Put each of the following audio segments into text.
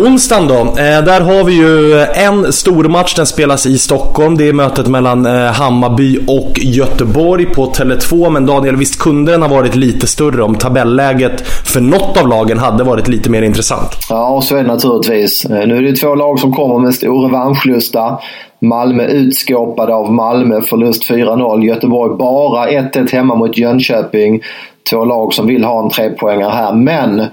Onsdagen då, eh, där har vi ju en stor match. Den spelas i Stockholm. Det är mötet mellan eh, Hammarby och Göteborg på Tele2. Men Daniel, visst kunde den ha varit lite större om tabelläget för något av lagen hade varit lite mer intressant? Ja, så är det naturligtvis. Eh, nu är det två lag som kommer med stor revanschlusta. Malmö utskåpade av Malmö, förlust 4-0. Göteborg bara 1-1 hemma mot Jönköping. Två lag som vill ha en trepoängare här. Men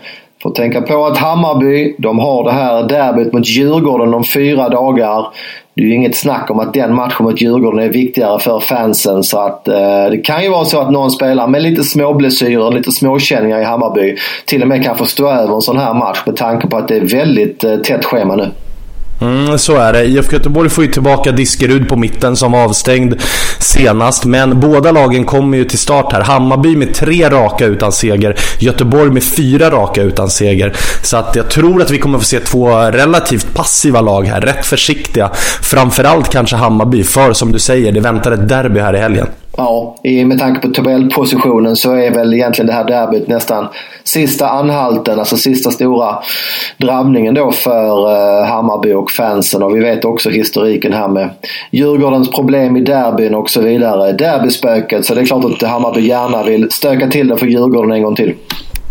Får tänka på att Hammarby, de har det här derbyt mot Djurgården om fyra dagar. Det är ju inget snack om att den matchen mot Djurgården är viktigare för fansen. Så att eh, det kan ju vara så att någon spelare med lite småblessyrer, lite småkänningar i Hammarby till och med kan få stå över en sån här match med tanke på att det är väldigt eh, tätt schema nu. Mm, så är det. IFK Göteborg får ju tillbaka Diskerud på mitten som var avstängd senast. Men båda lagen kommer ju till start här. Hammarby med tre raka utan seger. Göteborg med fyra raka utan seger. Så att jag tror att vi kommer få se två relativt passiva lag här. Rätt försiktiga. Framförallt kanske Hammarby. För som du säger, det väntar ett derby här i helgen. Ja, med tanke på tabellpositionen så är väl egentligen det här derbyt nästan sista anhalten, alltså sista stora drabbningen då för eh, Hammarby och fansen. Och vi vet också historiken här med Djurgårdens problem i derbyn och så vidare. Derbyspöket, så det är klart att Hammarby gärna vill stöka till det för Djurgården en gång till.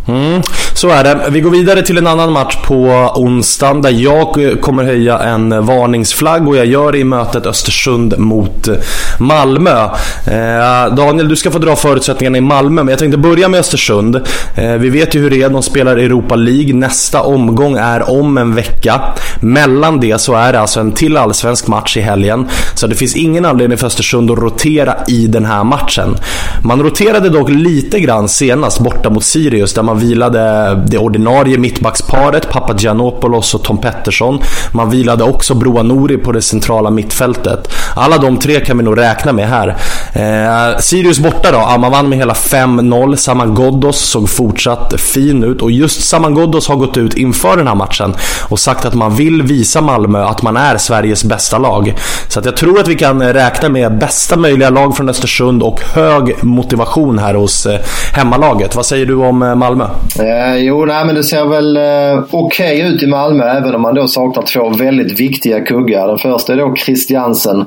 Mm, så är det. Vi går vidare till en annan match på onsdagen där jag kommer höja en varningsflagg och jag gör det i mötet Östersund mot Malmö. Eh, Daniel, du ska få dra förutsättningarna i Malmö, men jag tänkte börja med Östersund. Eh, vi vet ju hur det är, de spelar Europa League. Nästa omgång är om en vecka. Mellan det så är det alltså en till allsvensk match i helgen. Så det finns ingen anledning för Östersund att rotera i den här matchen. Man roterade dock lite grann senast borta mot Sirius där man vilade det ordinarie mittbacksparet, Papagiannopoulos och Tom Pettersson. Man vilade också Broa Nouri på det centrala mittfältet. Alla de tre kan vi nog räkna med här. Eh, Sirius borta då, ja, man vann med hela 5-0. Saman Ghoddos såg fortsatt fin ut och just Saman Ghoddos har gått ut inför den här matchen och sagt att man vill vill visa Malmö att man är Sveriges bästa lag. Så att jag tror att vi kan räkna med bästa möjliga lag från Östersund och hög motivation här hos eh, hemmalaget. Vad säger du om eh, Malmö? Eh, jo, nej, men det ser väl eh, okej okay ut i Malmö även om man då saknar två väldigt viktiga kuggar. Den första är då Christiansen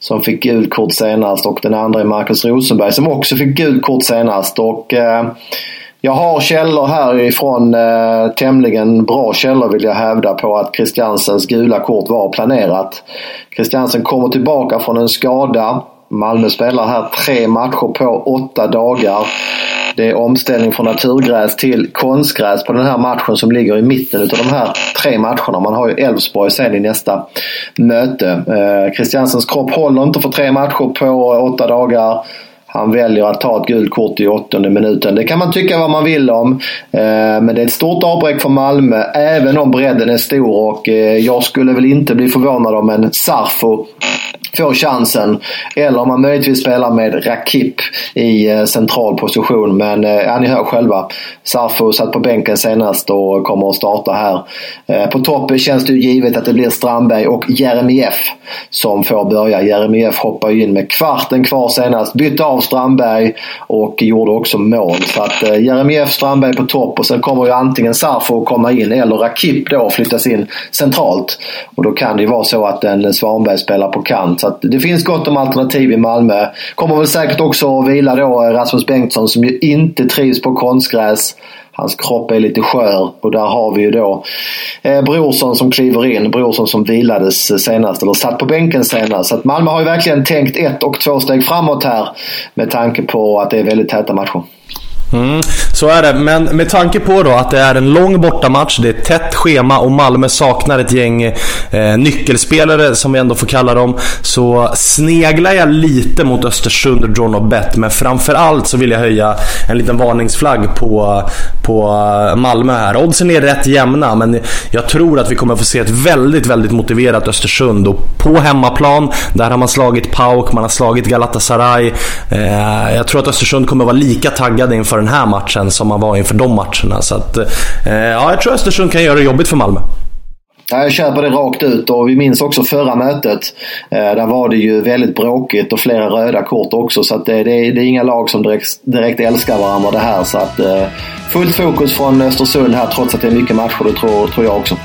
som fick gult kort senast och den andra är Marcus Rosenberg som också fick gult kort senast. Och, eh, jag har källor härifrån, eh, tämligen bra källor vill jag hävda på att Christiansens gula kort var planerat. Christiansen kommer tillbaka från en skada. Malmö spelar här tre matcher på åtta dagar. Det är omställning från naturgräs till konstgräs på den här matchen som ligger i mitten utav de här tre matcherna. Man har ju Elfsborg sen i nästa möte. Eh, Christiansens kropp håller inte för tre matcher på åtta dagar. Han väljer att ta ett gult kort i åttonde minuten. Det kan man tycka vad man vill om. Eh, men det är ett stort avbräck för Malmö även om bredden är stor och eh, jag skulle väl inte bli förvånad om en Sarfo får chansen. Eller om man möjligtvis spelar med Rakip i eh, central position. Men eh, ja, ni hör själva. Sarfo satt på bänken senast och kommer att starta här. Eh, på topp känns det ju givet att det blir Strandberg och Jeremejeff som får börja. Jeremejeff hoppar ju in med kvarten kvar senast. Bytte av Strandberg och gjorde också mål. Så att Jeremejeff, Strandberg på topp och sen kommer ju antingen Sarfo komma in eller Rakip då flyttas in centralt. Och då kan det ju vara så att en Svanberg spelar på kant. Så att det finns gott om alternativ i Malmö. Kommer väl säkert också att vila då eh, Rasmus Bengtsson som ju inte trivs på konstgräs. Hans kropp är lite skör och där har vi ju då eh, Brorsson som kliver in. Brorsson som vilades senast, eller satt på bänken senast. Så att Malmö har ju verkligen tänkt ett och två steg framåt här med tanke på att det är väldigt täta matcher. Mm, så är det, men med tanke på då att det är en lång bortamatch, det är ett tätt schema och Malmö saknar ett gäng eh, nyckelspelare som vi ändå får kalla dem. Så sneglar jag lite mot Östersund och John och Bet, men framförallt så vill jag höja en liten varningsflagg på, på eh, Malmö här. Oddsen är rätt jämna, men jag tror att vi kommer få se ett väldigt, väldigt motiverat Östersund. Och på hemmaplan, där har man slagit PAOK, man har slagit Galatasaray. Eh, jag tror att Östersund kommer vara lika taggade inför den här matchen som man var inför de matcherna. Så att, eh, ja, jag tror Östersund kan göra det jobbigt för Malmö. Ja, jag köper det rakt ut och vi minns också förra mötet. Eh, där var det ju väldigt bråkigt och flera röda kort också. Så att det, det, det är inga lag som direkt, direkt älskar varandra det här. Så att, eh, fullt fokus från Östersund här trots att det är mycket matcher, det tror, tror jag också.